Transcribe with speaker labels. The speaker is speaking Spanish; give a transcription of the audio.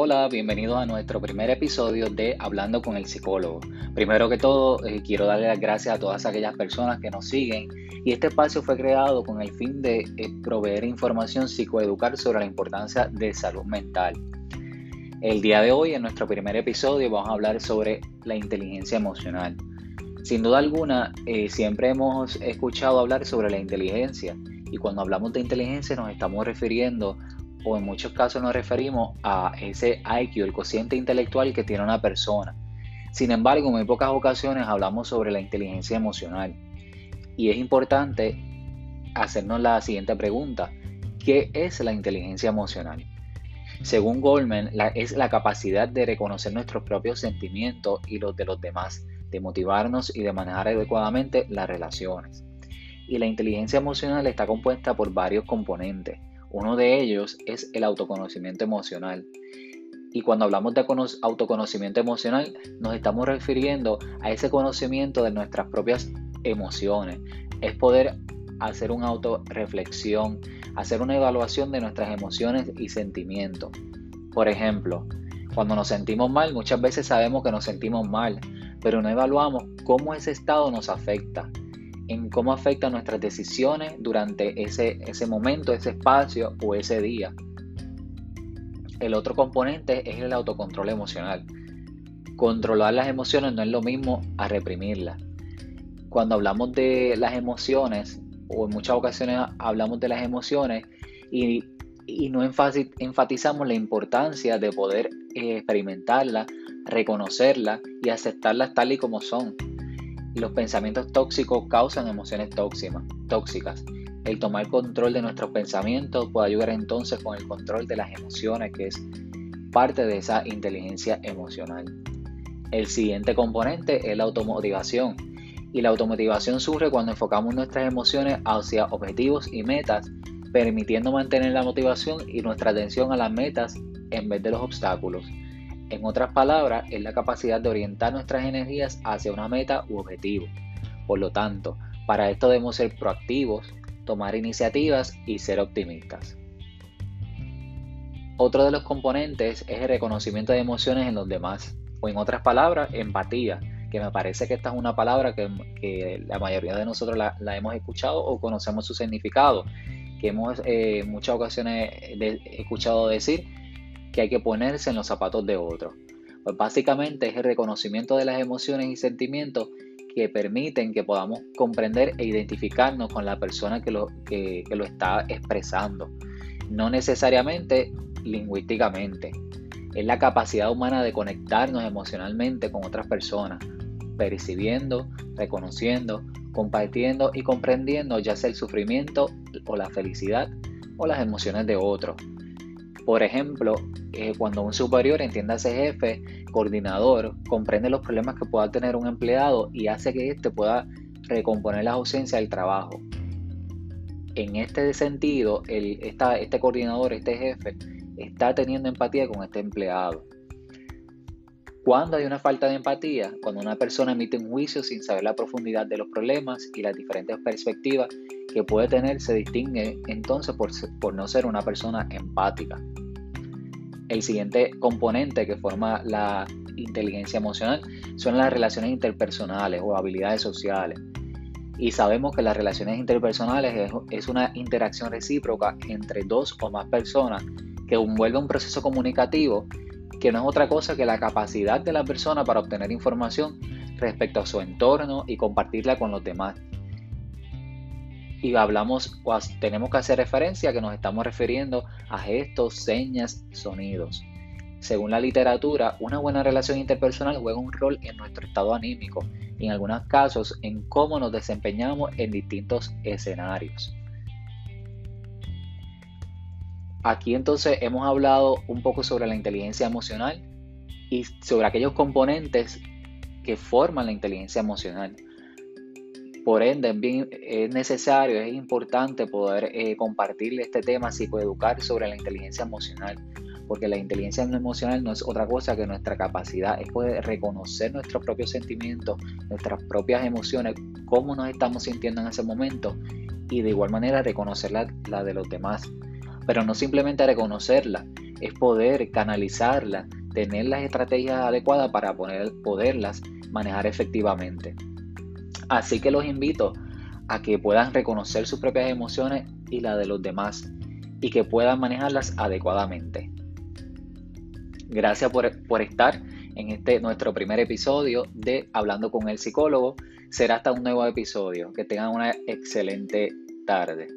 Speaker 1: Hola, bienvenidos a nuestro primer episodio de Hablando con el psicólogo. Primero que todo, eh, quiero darle las gracias a todas aquellas personas que nos siguen y este espacio fue creado con el fin de eh, proveer información psicoeducar sobre la importancia de salud mental. El día de hoy, en nuestro primer episodio, vamos a hablar sobre la inteligencia emocional. Sin duda alguna, eh, siempre hemos escuchado hablar sobre la inteligencia y cuando hablamos de inteligencia nos estamos refiriendo o en muchos casos nos referimos a ese IQ, el cociente intelectual que tiene una persona. Sin embargo, en muy pocas ocasiones hablamos sobre la inteligencia emocional. Y es importante hacernos la siguiente pregunta. ¿Qué es la inteligencia emocional? Según Goldman, es la capacidad de reconocer nuestros propios sentimientos y los de los demás, de motivarnos y de manejar adecuadamente las relaciones. Y la inteligencia emocional está compuesta por varios componentes, uno de ellos es el autoconocimiento emocional. Y cuando hablamos de autoconocimiento emocional, nos estamos refiriendo a ese conocimiento de nuestras propias emociones. Es poder hacer una autorreflexión, hacer una evaluación de nuestras emociones y sentimientos. Por ejemplo, cuando nos sentimos mal, muchas veces sabemos que nos sentimos mal, pero no evaluamos cómo ese estado nos afecta en cómo afecta nuestras decisiones durante ese, ese momento, ese espacio o ese día. El otro componente es el autocontrol emocional. Controlar las emociones no es lo mismo a reprimirlas. Cuando hablamos de las emociones, o en muchas ocasiones hablamos de las emociones y, no enfatizamos la importancia de poder eh, experimentarlas, reconocerlas y aceptarlas tal y como son los pensamientos tóxicos causan emociones tóxicas. El tomar control de nuestros pensamientos puede ayudar entonces con el control de las emociones, que es parte de esa inteligencia emocional. El siguiente componente es la automotivación. Y la automotivación surge cuando enfocamos nuestras emociones hacia objetivos y metas, permitiendo mantener la motivación y nuestra atención a las metas en vez de los obstáculos. En otras palabras, es la capacidad de orientar nuestras energías hacia una meta u objetivo. Por lo tanto, para esto debemos ser proactivos, tomar iniciativas y ser optimistas. Otro de los componentes es el reconocimiento de emociones en los demás, o en otras palabras, empatía, que me parece que esta es una palabra que, la mayoría de nosotros la, hemos escuchado o conocemos su significado, que hemos en eh, muchas ocasiones escuchado decir que hay que ponerse en los zapatos de otro. Pues básicamente es el reconocimiento de las emociones y sentimientos que permiten que podamos comprender e identificarnos con la persona que lo, que, lo está expresando. No necesariamente lingüísticamente. Es la capacidad humana de conectarnos emocionalmente con otras personas, percibiendo, reconociendo, compartiendo y comprendiendo ya sea el sufrimiento o la felicidad o las emociones de otros. Por ejemplo, eh, cuando un superior, entienda ese jefe, coordinador, comprende los problemas que pueda tener un empleado y hace que éste pueda recomponer la ausencia del trabajo. En este sentido, el, este coordinador, este jefe, está teniendo empatía con este empleado. Cuando hay una falta de empatía, cuando una persona emite un juicio sin saber la profundidad de los problemas y las diferentes perspectivas que puede tener, se distingue entonces por, no ser una persona empática. El siguiente componente que forma la inteligencia emocional son las relaciones interpersonales o habilidades sociales. Y sabemos que las relaciones interpersonales es, una interacción recíproca entre dos o más personas que envuelve un proceso comunicativo que no es otra cosa que la capacidad de la persona para obtener información respecto a su entorno y compartirla con los demás. Y hablamos tenemos que hacer referencia que nos estamos refiriendo a gestos, señas, sonidos. Según la literatura, una buena relación interpersonal juega un rol en nuestro estado anímico y en algunos casos en cómo nos desempeñamos en distintos escenarios. Aquí entonces hemos hablado un poco sobre la inteligencia emocional y sobre aquellos componentes que forman la inteligencia emocional. Por ende, es, necesario, es importante poder eh, compartirle este tema psicoeducar sobre la inteligencia emocional, porque la inteligencia emocional no es otra cosa que nuestra capacidad, es poder reconocer nuestros propios sentimientos, nuestras propias emociones, cómo nos estamos sintiendo en ese momento y de igual manera reconocer la de los demás pero no simplemente reconocerla, es poder canalizarlas, tener las estrategias adecuadas para poderlas manejar efectivamente. Así que los invito a que puedan reconocer sus propias emociones y las de los demás y que puedan manejarlas adecuadamente. Gracias por, por estar en este nuestro primer episodio de Hablando con el psicólogo. Será hasta un nuevo episodio. Que tengan una excelente tarde.